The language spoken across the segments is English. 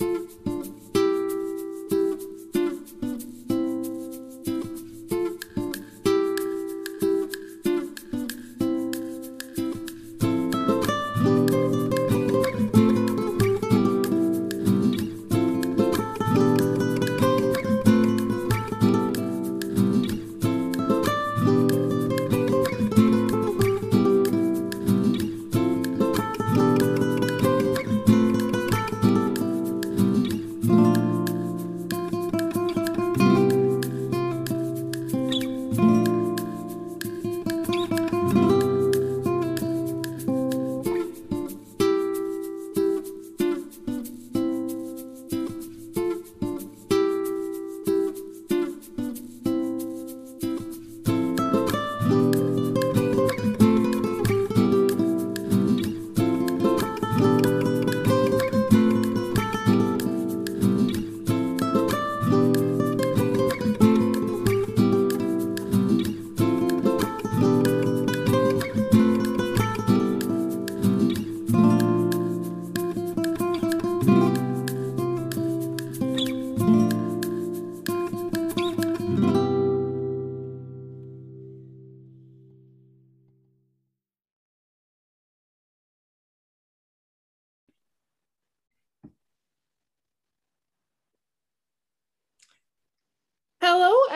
Hello,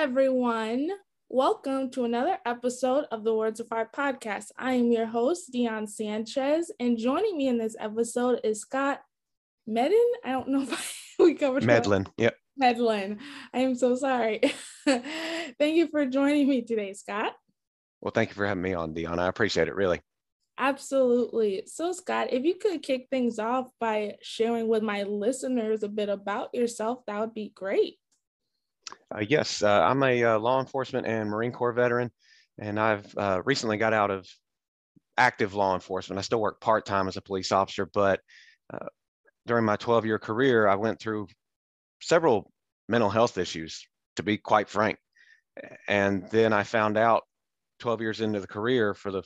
everyone. Welcome to another episode of the Words of Heart podcast. I am your host, Dion Sanchez, and joining me in this episode is Scott Medin. I don't know if we covered Medlin. Yep. Medlin. I am so sorry. thank you for joining me today, Scott. Well, thank you for having me on, Dion. I appreciate it, really. Absolutely. So, Scott, if you could kick things off by sharing with my listeners a bit about yourself, that would be great. Uh, yes, uh, I'm a uh, law enforcement and Marine Corps veteran, and I've uh, recently got out of active law enforcement. I still work part time as a police officer, but uh, during my 12 year career, I went through several mental health issues, to be quite frank. And then I found out 12 years into the career for the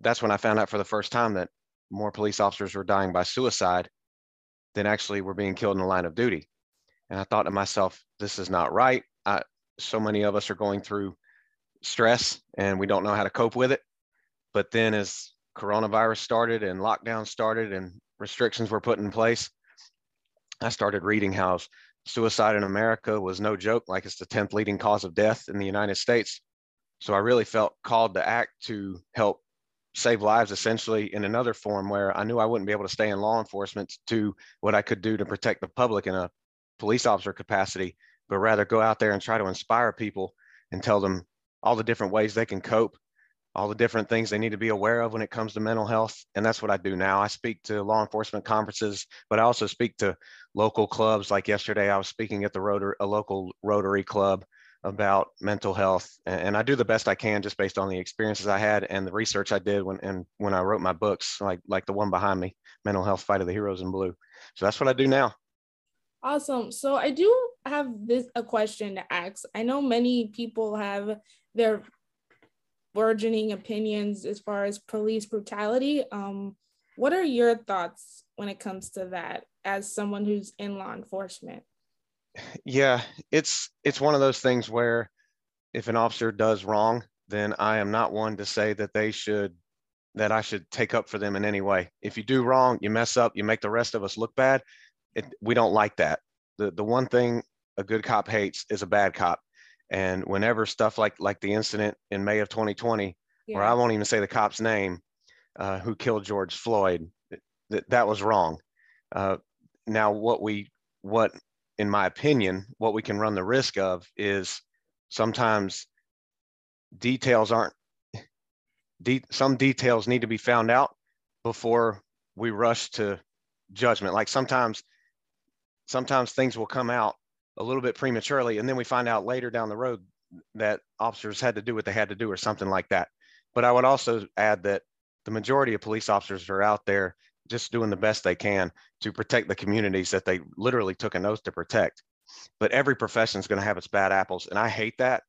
that's when I found out for the first time that more police officers were dying by suicide than actually were being killed in the line of duty. And I thought to myself, this is not right. I, so many of us are going through stress and we don't know how to cope with it. But then as coronavirus started and lockdown started and restrictions were put in place, I started reading how suicide in America was no joke, like it's the 10th leading cause of death in the United States. So I really felt called to act to help save lives essentially in another form where I knew I wouldn't be able to stay in law enforcement to what I could do to protect the public in a police officer capacity, but rather go out there and try to inspire people and tell them all the different ways they can cope, all the different things they need to be aware of when it comes to mental health. And that's what I do now. I speak to law enforcement conferences, but I also speak to local clubs. Like yesterday, I was speaking at the Rotary, a local Rotary club about mental health and I do the best I can just based on the experiences I had and the research I did when and when I wrote my books like like the one behind me mental health fight of the heroes in blue so that's what I do now Awesome. So I do have this a question to ask. I know many people have their burgeoning opinions as far as police brutality. Um, what are your thoughts when it comes to that as someone who's in law enforcement? Yeah, it's it's one of those things where if an officer does wrong, then I am not one to say that they should that I should take up for them in any way. If you do wrong, you mess up, you make the rest of us look bad, it, we don't like that. The the one thing a good cop hates is a bad cop. And whenever stuff like like the incident in May of 2020, yeah. where I won't even say the cop's name, uh, who killed George Floyd, that that was wrong. Uh, now, what we what in my opinion, what we can run the risk of is sometimes details aren't de- some details need to be found out before we rush to judgment. Like sometimes, sometimes things will come out a little bit prematurely, and then we find out later down the road that officers had to do what they had to do or something like that. But I would also add that the majority of police officers are out there just doing the best they can to protect the communities that they literally took an oath to protect. But every profession is going to have its bad apples, and I hate that.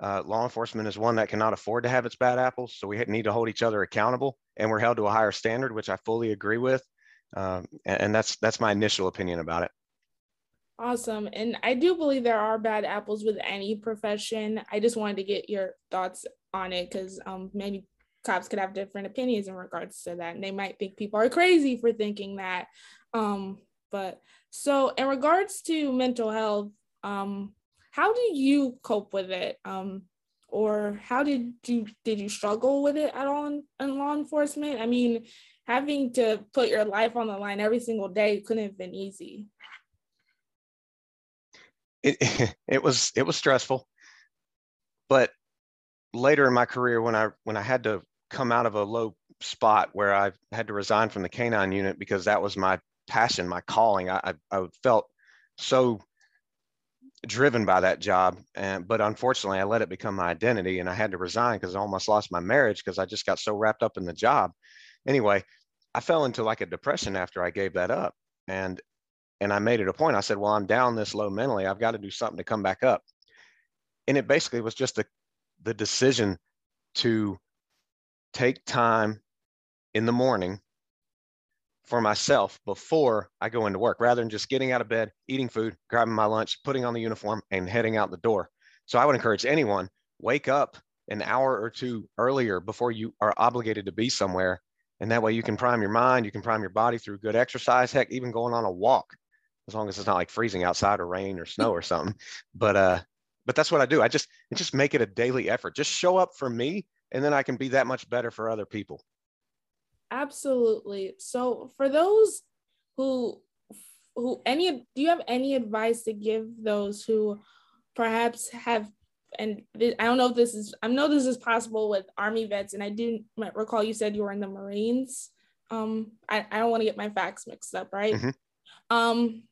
Uh, law enforcement is one that cannot afford to have its bad apples, so we need to hold each other accountable, and we're held to a higher standard, which I fully agree with. Um, and, and that's that's my initial opinion about it. Awesome. And I do believe there are bad apples with any profession. I just wanted to get your thoughts on it because um, maybe cops could have different opinions in regards to that. And they might think people are crazy for thinking that. Um, but so, in regards to mental health, um, how do you cope with it? Um, or how did you did you struggle with it at all in, in law enforcement? I mean, having to put your life on the line every single day couldn't have been easy it, it was it was stressful. But later in my career when i when i had to come out of a low spot where i had to resign from the canine unit because that was my passion my calling i i, felt so driven by that job. And but unfortunately i let it become my identity and i had to resign because i almost lost my marriage because i just got so wrapped up in the job. Anyway i fell into like a depression after i gave that up. And and I made it a point. I said, well, I'm down this low mentally. I've got to do something to come back up. And it basically was just the, the decision to take time in the morning for myself before I go into work rather than just getting out of bed, eating food, grabbing my lunch, putting on the uniform and heading out the door. So I would encourage anyone wake up an hour or two earlier before you are obligated to be somewhere. And that way you can prime your mind, you can prime your body through good exercise, heck, even going on a walk as long as it's not like freezing outside or rain or snow or something. But uh, but that's what I do. I just I just make it a daily effort. Just show up for me, and then I can be that much better for other people. Absolutely. So for those who who any do you have any advice to give those who perhaps have and I don't know if this is I know this is possible with army vets and I didn't recall you said you were in the Marines. Um I, I don't want to get my facts mixed up, right? Mm-hmm. Um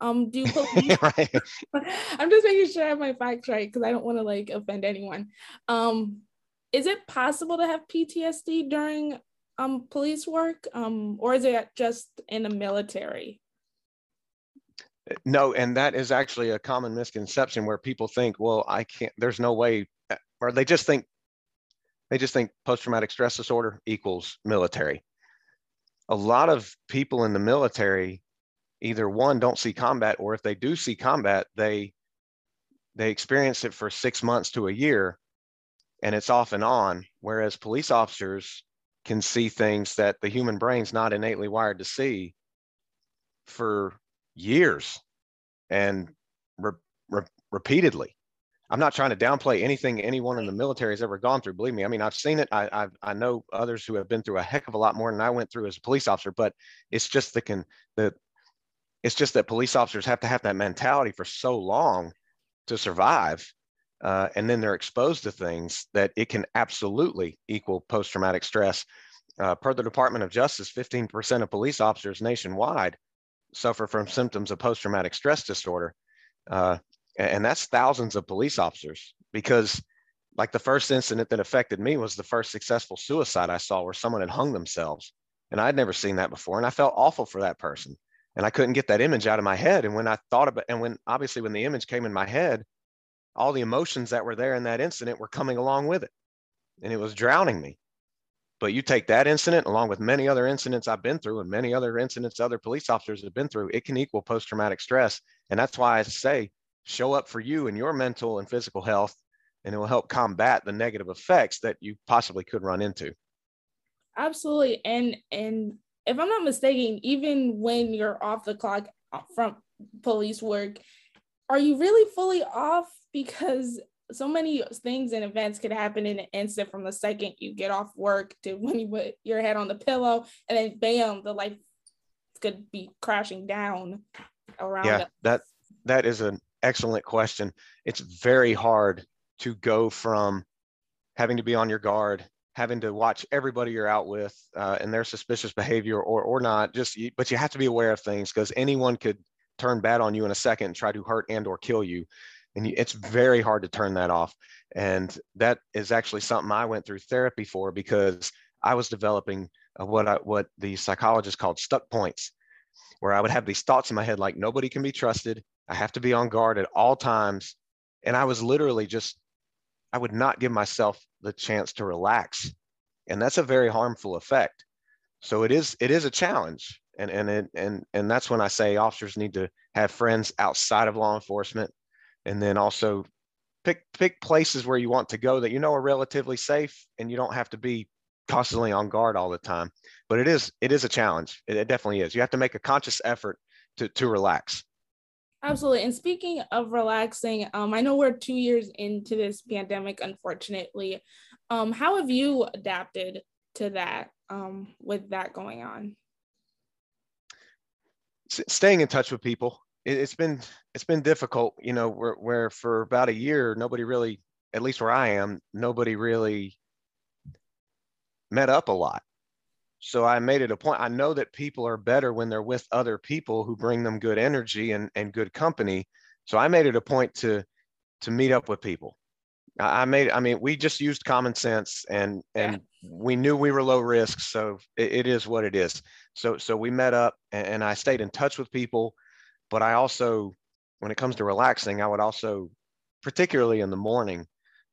um do police right. i'm just making sure i have my facts right because i don't want to like offend anyone. Um is it possible to have ptsd during um police work? Um or is it just in the military? No and that is actually a common misconception where people think well i can't there's no way or they just think they just think post-traumatic stress disorder equals military. A lot of people in the military either one don't see combat or if they do see combat they they experience it for six months to a year and it's off and on. Whereas police officers can see things that the human brain's not innately wired to see for years and re- re- repeatedly. I'm not trying to downplay anything anyone in the military has ever gone through. Believe me i mean i've seen it. I, I've, i know others who have been through a heck of a lot more than i went through as a police officer but it's just the can the it's just that police officers have to have that mentality for so long to survive. Uh, and then they're exposed to things that it can absolutely equal post traumatic stress. Uh, per the Department of Justice, 15% of police officers nationwide suffer from symptoms of post traumatic stress disorder. Uh, and that's thousands of police officers because, like, the first incident that affected me was the first successful suicide I saw where someone had hung themselves. And I'd never seen that before. And I felt awful for that person and I couldn't get that image out of my head. And when I thought about, and when obviously when the image came in my head, all the emotions that were there in that incident were coming along with it, and it was drowning me. But you take that incident along with many other incidents I've been through and many other incidents other police officers have been through, it can equal post traumatic stress. And that's why I say show up for you and your mental and physical health, and it will help combat the negative effects that you possibly could run into. Absolutely. And and if I'm not mistaken, even when you're off the clock from police work, are you really fully off? Because so many things and events could happen in an instant from the second you get off work to when you put your head on the pillow, and then bam, the life could be crashing down around. You. Yeah, us. that that is an excellent question. It's very hard to go from having to be on your guard having to watch everybody you're out with uh, and their suspicious behavior or or not. Just but you have to be aware of things because anyone could turn bad on you in a second and try to hurt and or kill you. And it's very hard to turn that off. And that is actually something i went through therapy for because i was developing what I, what the psychologist called stuck points where i would have these thoughts in my head like nobody can be trusted. I have to be on guard at all times. And i was literally just i would not give myself the chance to relax and that's a very harmful effect so it is it is a challenge and and it, and and that's when I say officers need to have friends outside of law enforcement, and then also pick pick places where you want to go that you know are relatively safe, and you don't have to be constantly on guard all the time. But it is it is a challenge. It, it definitely is. You have to make a conscious effort to to relax. Absolutely. And speaking of relaxing, um, I know we're two years into this pandemic, unfortunately. Um, how have you adapted to that um, with that going on? staying in touch with people. It, has been it's been difficult, you know, where where for about a year nobody really, at least where I am, nobody really met up a lot. So I made it a point. I know that people are better when they're with other people who bring them good energy and, and good company. So I made it a point to to meet up with people. I made I mean we just used common sense and and yeah. we knew we were low risk so it, it is what it is so so we met up and, and, I stayed in touch with people but I also when it comes to relaxing I would also particularly in the morning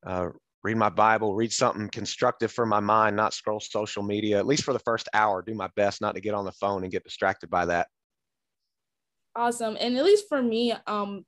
uh, read my Bible read something constructive for my mind not scroll social media at least for the first hour do my best not to get on the phone and get distracted by that awesome and at least for me um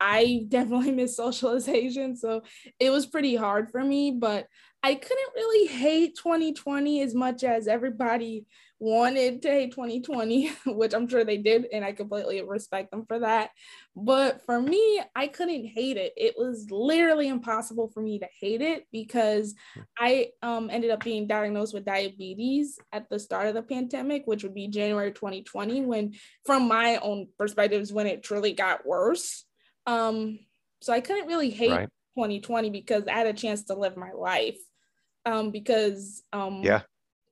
I definitely miss socialization. So it was pretty hard for me, but I couldn't really hate 2020 as much as everybody wanted to hate 2020, which I'm sure they did. And I completely respect them for that. But for me, I couldn't hate it. It was literally impossible for me to hate it because I um, ended up being diagnosed with diabetes at the start of the pandemic, which would be January 2020, when, from my own perspectives, when it truly got worse. Um, so I couldn't really hate right. 2020 because I had a chance to live my life. Um, because um, yeah,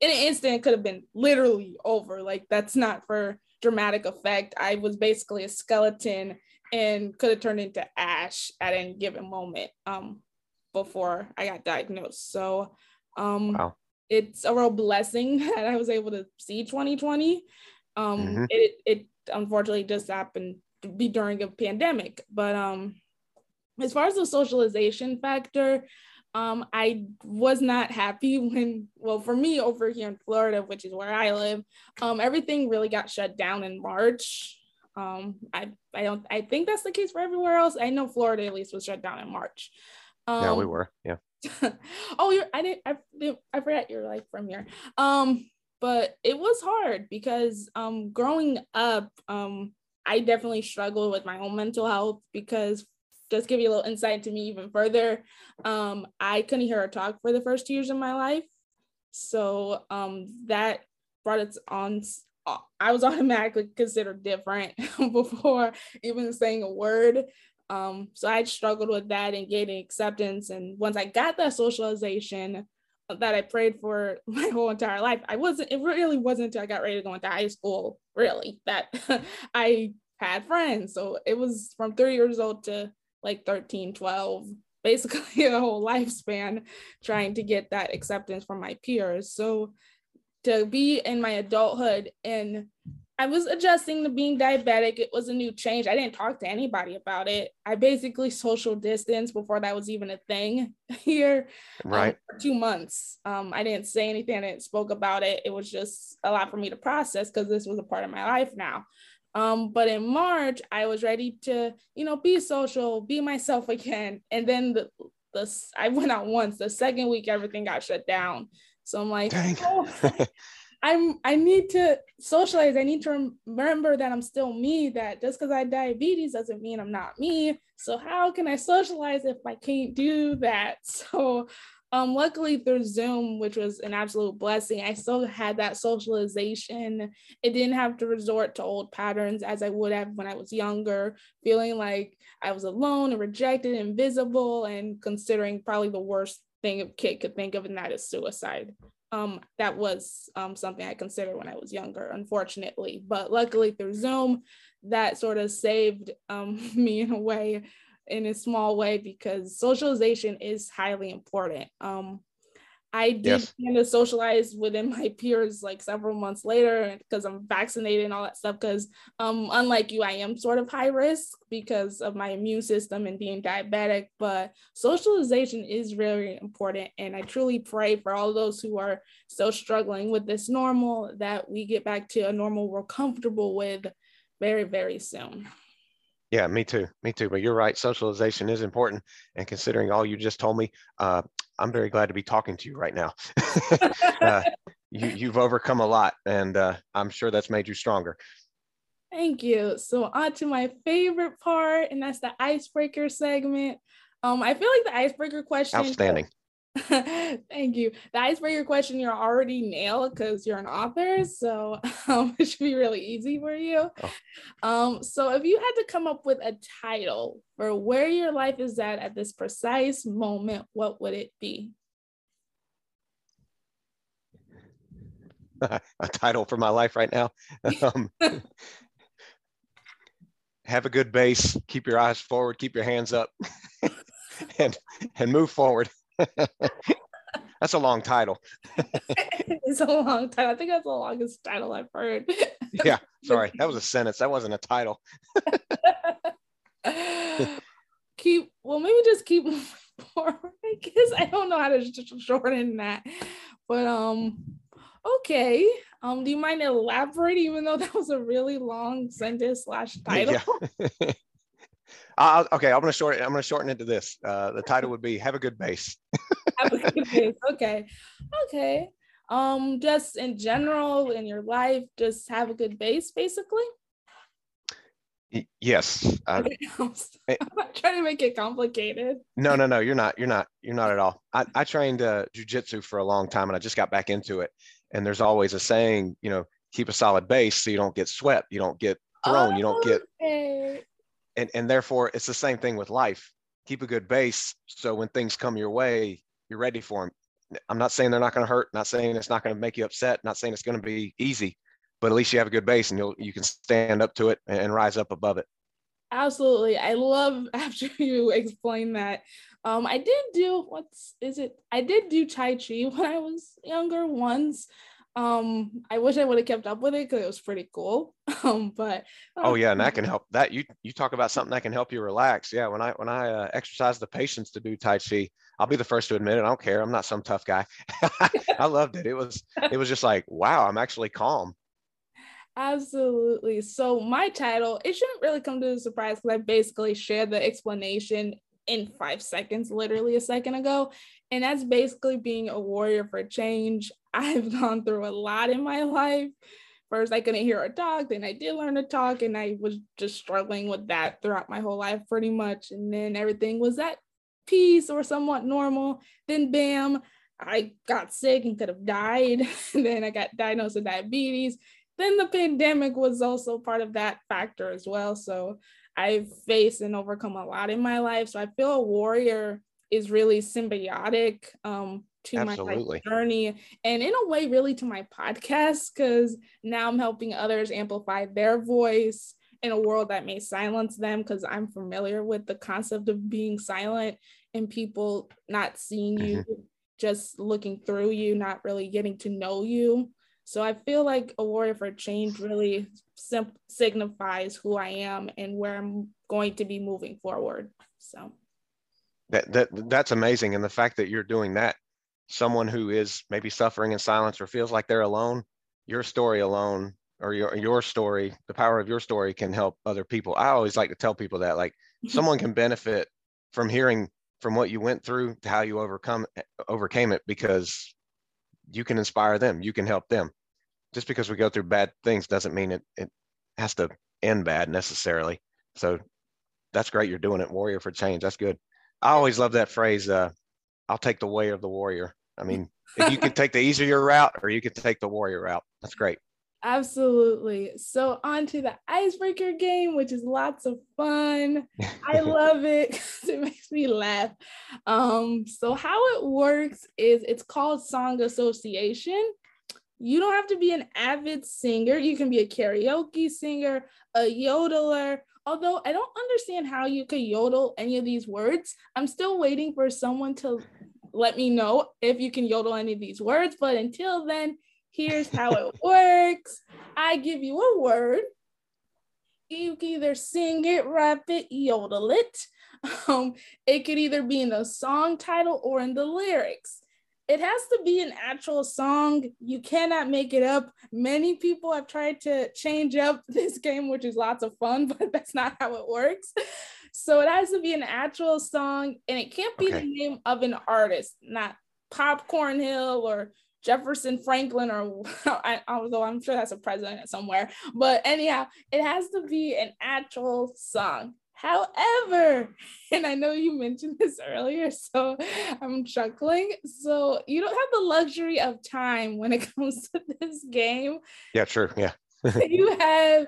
in an instant, it could have been literally over. Like that's not for dramatic effect. I was basically a skeleton and could have turned into ash at any given moment um, before I got diagnosed. So um, wow. it's a real blessing that I was able to see 2020. Um, mm-hmm. it, it unfortunately just happened to be during a pandemic. But um, as far as the socialization factor, um, I was not happy when, well, for me over here in Florida, which is where I live, um, everything really got shut down in March. Um, I, I don't, I think that's the case for everywhere else. I know Florida at least was shut down in March. Um, yeah, we were. Yeah. oh, you're, I didn't, I, I forgot you're like from here. Um, but it was hard because um, growing up, um, I definitely struggled with my own mental health because just give you a little insight to me even further. Um, I couldn't hear her talk for the first two years of my life. So um, that brought it on. I was automatically considered different before even saying a word. Um, so I struggled with that and gaining acceptance. And once I got that socialization, that I prayed for my whole entire life. I wasn't, it really wasn't until I got ready to go into high school, really, that I had friends. So it was from three years old to like 13, 12, basically a whole lifespan trying to get that acceptance from my peers. So to be in my adulthood and I was adjusting to being diabetic. It was a new change. I didn't talk to anybody about it. I basically social distance before that was even a thing here. Um, right. Um, for two months. Um, I didn't say anything. I didn't spoke about it. It was just a lot for me to process because this was a part of my life now. Um, but in March, I was ready to, you know, be social, be myself again. And then the, the I went out once. The second week, everything got shut down. So I'm like, oh, I'm I need to socialize. I need to remember that I'm still me. That just because I have diabetes doesn't mean I'm not me. So how can I socialize if I can't do that? So um, luckily through Zoom, which was an absolute blessing, I still had that socialization. It didn't have to resort to old patterns as I would have when I was younger, feeling like I was alone and rejected, invisible, and considering probably the worst thing a kid could think of, and that is suicide. Um, that was um, something I considered when I was younger, unfortunately. But luckily, through Zoom, that sort of saved um, me in a way, in a small way, because socialization is highly important. Um, I did yes. kind of socialize within my peers like several months later because I'm vaccinated and all that stuff. Because um, unlike you, I am sort of high risk because of my immune system and being diabetic. But socialization is very important, and I truly pray for all those who are still struggling with this normal that we get back to a normal we're comfortable with very very soon. Yeah, me too. Me too. But you're right. Socialization is important. And considering all you just told me, uh, I'm very glad to be talking to you right now. uh, you, you've overcome a lot, and uh, I'm sure that's made you stronger. Thank you. So on to my favorite part, and that's the icebreaker segment. Um, I feel like the icebreaker question. Outstanding. Thank you. The icebreaker question you're already nailed because you're an author, so um, it should be really easy for you. Oh. Um, so if you had to come up with a title for where your life is at at this precise moment, what would it be? a title for my life right now. Um, have a good base. Keep your eyes forward. Keep your hands up, and and move forward. that's a long title. it's a long title. I think that's the longest title I've heard. yeah, sorry. That was a sentence. That wasn't a title. keep well, maybe just keep moving forward. I guess I don't know how to shorten that. But um okay. Um, do you mind elaborating, even though that was a really long sentence slash title? Yeah. Uh, okay, I'm gonna shorten. I'm gonna shorten it to this. Uh, the title would be "Have a Good Base." Have a good base. Okay, okay. Um, just in general in your life, just have a good base, basically. Yes. Uh, I'm not trying to make it complicated. No, no, no. You're not. You're not. You're not at all. I, I trained uh, jujitsu for a long time, and I just got back into it. And there's always a saying, you know, keep a solid base so you don't get swept, you don't get thrown, oh, you don't get okay and and therefore it's the same thing with life. Keep a good base so when things come your way you're ready for them i'm not saying they're not going to hurt not saying it's not going to make you upset not saying it's going to be easy but at least you have a good base and you'll you can stand up to it and rise up above it. Absolutely. I love after you explain that. Um i did do what's is it? I did do tai chi when i was younger once um i wish i would have kept up with it because it was pretty cool. Um but oh yeah and that can help. That you you talk about something that can help you relax. Yeah when i when i uh, exercise the patience to do tai chi i'll be the first to admit it i don't care i'm not some tough guy. I loved it. It was it was just like wow i'm actually calm. Absolutely. So my title it shouldn't really come to a surprise because i basically shared the explanation in five seconds, literally a second ago. And that's basically being a warrior for change. I've gone through a lot in my life. First, I couldn't hear or talk, then I did learn to talk, and I was just struggling with that throughout my whole life, pretty much. And then everything was at peace or somewhat normal. Then, bam, I got sick and could have died. then I got diagnosed with diabetes. Then the pandemic was also part of that factor as well. So I've faced and overcome a lot in my life. So I feel a warrior is really symbiotic um, to Absolutely. my journey and in a way really to my podcast because now I'm helping others amplify their voice in a world that may silence them because I'm familiar with the concept of being silent and people not seeing you, mm-hmm. just looking through you, not really getting to know you. So I feel like a warrior for change really sim- signifies who I am and where I'm going to be moving forward. So that, that that's amazing. And the fact that you're doing that, someone who is maybe suffering in silence or feels like they're alone, your story alone or your your story, the power of your story can help other people. I always like to tell people that like someone can benefit from hearing from what you went through to how you overcome overcame it because you can inspire them, you can help them. Just because we go through bad things doesn't mean it, it has to end bad necessarily. So that's great. You're doing it. Warrior for change. That's good. I always love that phrase. Uh, I'll take the way of the warrior. I mean, if you can take the easier route or you can take the warrior route, that's great. Absolutely. So on to the icebreaker game, which is lots of fun. I love it. it makes me laugh. Um, so how it works is it's called song association. You don't have to be an avid singer. You can be a karaoke singer, a yodeler. Although I don't understand how you could yodel any of these words. I'm still waiting for someone to let me know if you can yodel any of these words. But until then, Here's how it works. I give you a word. You can either sing it, rap it, yodel it. Um, it could either be in the song title or in the lyrics. It has to be an actual song. You cannot make it up. Many people have tried to change up this game, which is lots of fun, but that's not how it works. So it has to be an actual song and it can't be okay. the name of an artist, not Popcorn Hill or Jefferson Franklin, or I, although I'm sure that's a president somewhere. But anyhow, it has to be an actual song. However, and I know you mentioned this earlier, so I'm chuckling. So you don't have the luxury of time when it comes to this game. Yeah, sure. Yeah. you have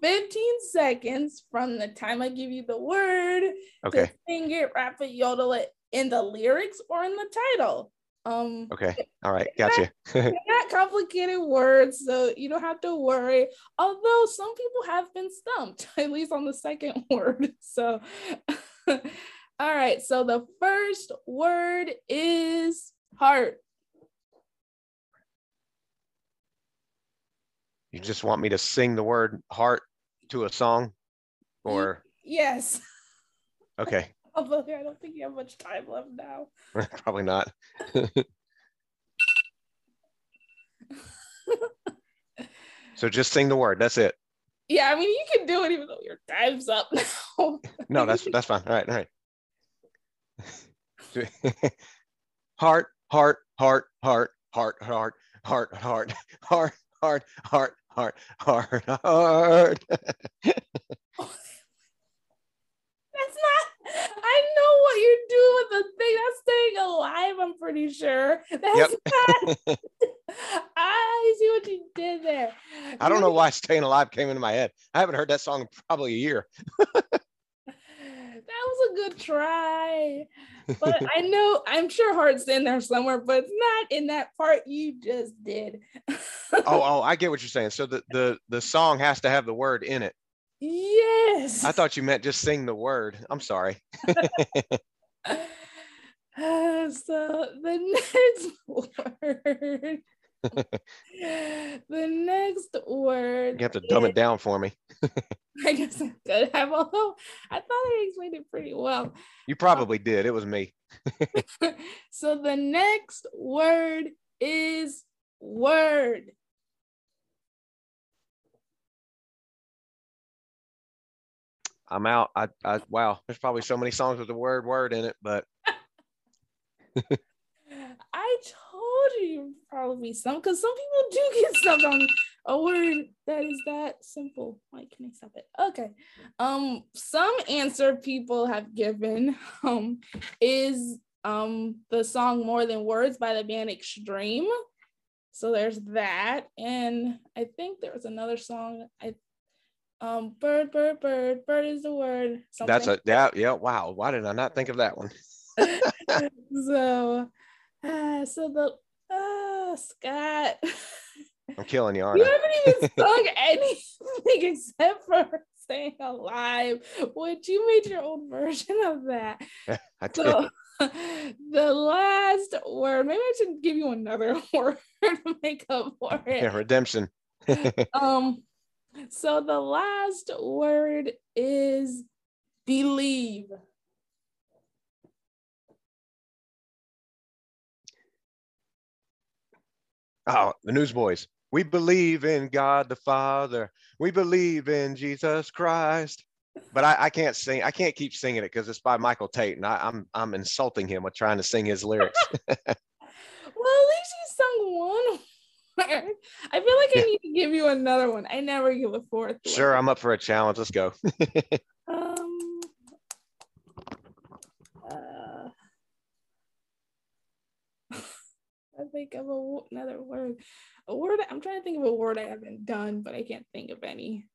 15 seconds from the time I give you the word okay. to sing it, rap it, yodel it in the lyrics or in the title. Um, okay. All right. Gotcha. not complicated words, so you don't have to worry. Although some people have been stumped, at least on the second word. So, all right. So the first word is heart. You just want me to sing the word heart to a song or? Yes. Okay. Although I don't think you have much time left now. Probably not. so just sing the word. That's it. Yeah, I mean you can do it even though your time's up now. no, that's that's fine. All right, all right. heart, heart, heart, heart, heart, heart, heart, heart, heart, heart, heart, heart, heart, heart. I know what you're doing with the thing. That's staying alive, I'm pretty sure. That's yep. not... I see what you did there. I don't know why staying alive came into my head. I haven't heard that song in probably a year. that was a good try. But I know I'm sure Heart's in there somewhere, but it's not in that part you just did. oh, oh, I get what you're saying. So the the the song has to have the word in it. Yes. I thought you meant just sing the word. I'm sorry. uh, so the next word. the next word. You have to dumb is, it down for me. I guess I could have, although I thought I explained it pretty well. You probably um, did. It was me. so the next word is word. I'm out. I, I wow, there's probably so many songs with the word word in it, but I told you probably some because some people do get stuck on a word that is that simple. Why can I stop it? Okay. Um, some answer people have given um is um the song More Than Words by the band Extreme. So there's that. And I think there was another song. I um bird bird bird bird is the word something. that's a yeah yeah wow why did i not think of that one so uh, so the uh scott i'm killing you aren't you I? haven't even sung anything except for staying alive which you made your own version of that I did. So, the last word maybe i should give you another word to make up for it yeah redemption um so the last word is believe. Oh, the Newsboys. We believe in God the Father. We believe in Jesus Christ. But I, I can't sing. I can't keep singing it because it's by Michael Tait, and I, I'm I'm insulting him with trying to sing his lyrics. well, at least you sung one I feel like I need to give you another one. I never give a fourth. Sure, one. I'm up for a challenge. Let's go. um. Uh, I think of a, another word. a word. I'm trying to think of a word I haven't done, but I can't think of any.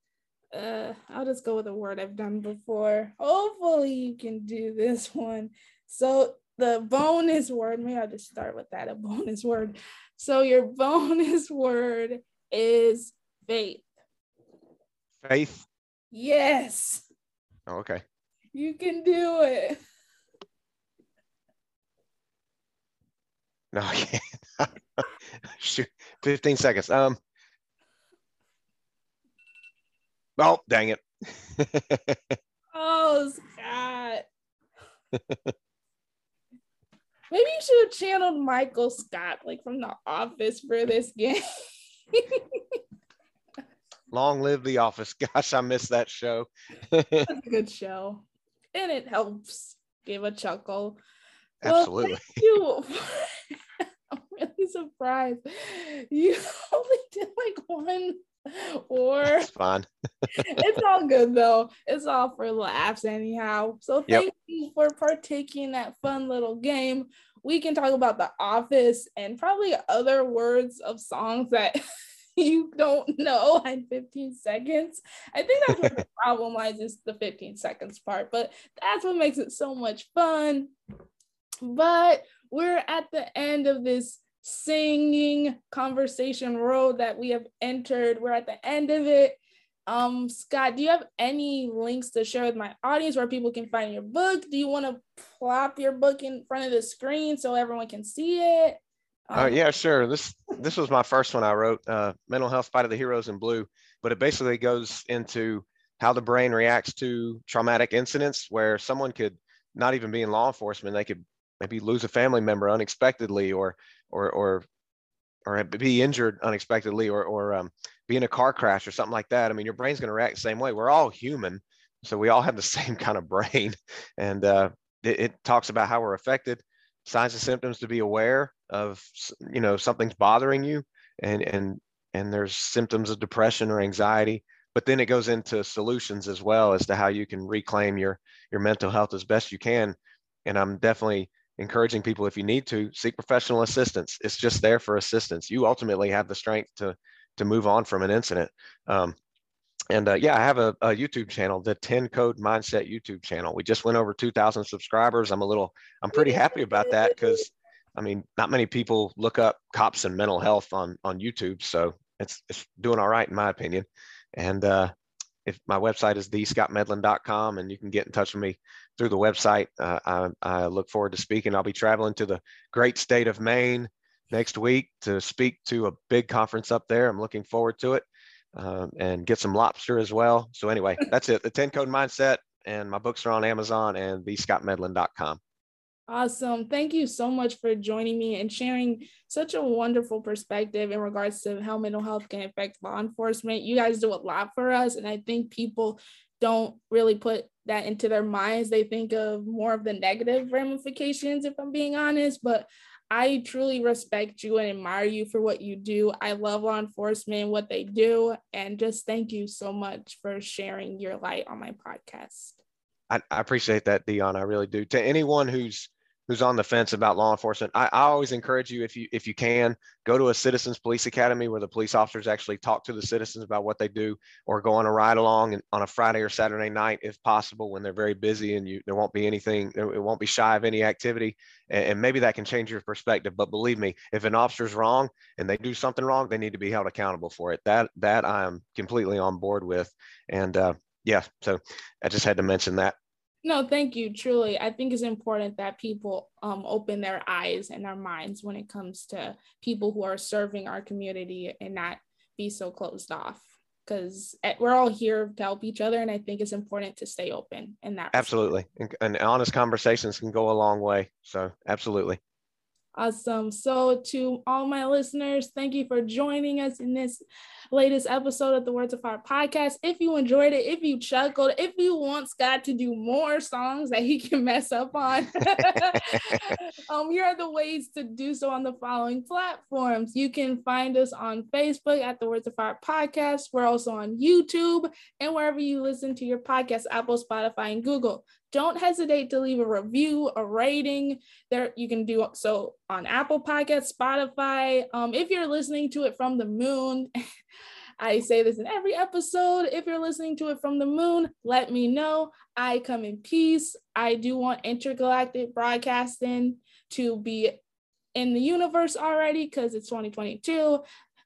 Uh, I'll just go with a word I've done before. Hopefully, you can do this one. So the bonus word. Maybe I'll just start with that. A bonus word. So your bonus word is faith. Faith. Yes. Oh, okay. You can do it. No, I can't. Shoot, 15 seconds. Um. Oh, dang it. oh, Scott. Maybe you should have channeled Michael Scott, like from The Office, for this game. Long live The Office. Gosh, I miss that show. That's a good show. And it helps give a chuckle. Absolutely. Well, you. I'm really surprised. You only did like one or it's fine. it's all good though. It's all for laughs anyhow. So thank yep. you for partaking in that fun little game. We can talk about the office and probably other words of songs that you don't know in 15 seconds. I think that's what the problem lies is the 15 seconds part, but that's what makes it so much fun. But we're at the end of this singing conversation road that we have entered. We're at the end of it. Um, Scott, do you have any links to share with my audience where people can find your book? Do you want to plop your book in front of the screen so everyone can see it? Um, uh, yeah, sure. This this was my first one I wrote, uh, Mental Health Fight of the Heroes in Blue, but it basically goes into how the brain reacts to traumatic incidents where someone could not even be in law enforcement, they could maybe lose a family member unexpectedly or or or or be injured unexpectedly or or um, be in a car crash or something like that. I mean, your brain's going to react the same way. We're all human, so we all have the same kind of brain, and uh, it, it, talks about how we're affected, signs and symptoms to be aware of. You know, something's bothering you, and and and there's symptoms of depression or anxiety. But then it goes into solutions as well as to how you can reclaim your your mental health as best you can. And I'm definitely encouraging people if you need to seek professional assistance. It's just there for assistance. You ultimately have the strength to to move on from an incident. Um, and uh, yeah i have a, a, youtube channel the 10 code mindset youtube channel. We just went over 2000 subscribers. I'm a little i'm pretty happy about that because i mean not many people look up cops and mental health on on youtube so it's it's doing all right in my opinion. And uh, if my website is thescottmedlin.com and you can get in touch with me through the website. Uh, I, I, look forward to speaking. I'll be traveling to the great state of Maine next week to speak to a big conference up there. I'm looking forward to it um, and get some lobster as well. So anyway, that's it. The 10 code mindset and my books are on Amazon and thescottmedlin.com. Awesome. Thank you so much for joining me and sharing such a wonderful perspective in regards to how mental health can affect law enforcement. You guys do a lot for us. And I think people don't really put that into their minds. They think of more of the negative ramifications, if I'm being honest. But I truly respect you and admire you for what you do. I love law enforcement, what they do. And just thank you so much for sharing your light on my podcast. I, I appreciate that, Dion. I really do. To anyone who's who's on the fence about law enforcement, I, I, always encourage you if you if you can go to a citizens police academy where the police officers actually talk to the citizens about what they do, or go on a ride along on a Friday or Saturday night if possible when they're very busy and you there won't be anything, it won't be shy of any activity, and, and maybe that can change your perspective. But believe me, if an officer's wrong and they do something wrong, they need to be held accountable for it. That that I am completely on board with, and uh, yeah, so I just had to mention that. No, thank you. Truly, I think it's important that people um, open their eyes and their minds when it comes to people who are serving our community and not be so closed off. Because eh, we're all here to help each other, and I think it's important to stay open in that. Absolutely, and, and honest conversations can go a long way. So, absolutely. Awesome. So, to all my listeners, thank you for joining us in this latest episode of the Words of Fire podcast. If you enjoyed it, if you chuckled, if you want Scott to do more songs that he can mess up on, um, here are the ways to do so on the following platforms. You can find us on Facebook at the Words of Fire podcast. We're also on YouTube and wherever you listen to your podcast, Apple, Spotify, and Google don't hesitate to leave a review, a rating. There you can do so on Apple Podcasts, Spotify. Um, if you're listening to it from the moon, I say this in every episode. If you're listening to it from the moon, let me know. I come in peace. I do want intergalactic broadcasting to be in the universe already because it's 2022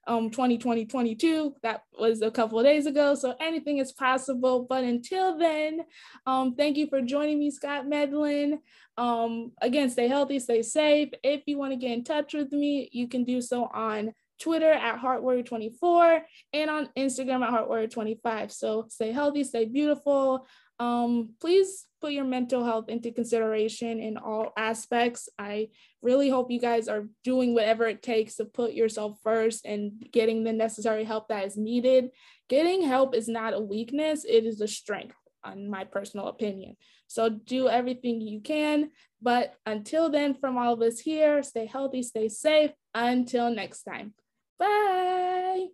um 2020 22 that was a couple of days ago so anything is possible but until then um thank you for joining me scott medlin um again stay healthy stay safe if you want to get in touch with me you can do so on Twitter at HeartWarrior24 and on Instagram at HeartWarrior25. So stay healthy, stay beautiful. Um, please put your mental health into consideration in all aspects. I really hope you guys are doing whatever it takes to put yourself first and getting the necessary help that is needed. Getting help is not a weakness, it is a strength, in my personal opinion. So do everything you can. But until then, from all of us here, stay healthy, stay safe. Until next time. Bye.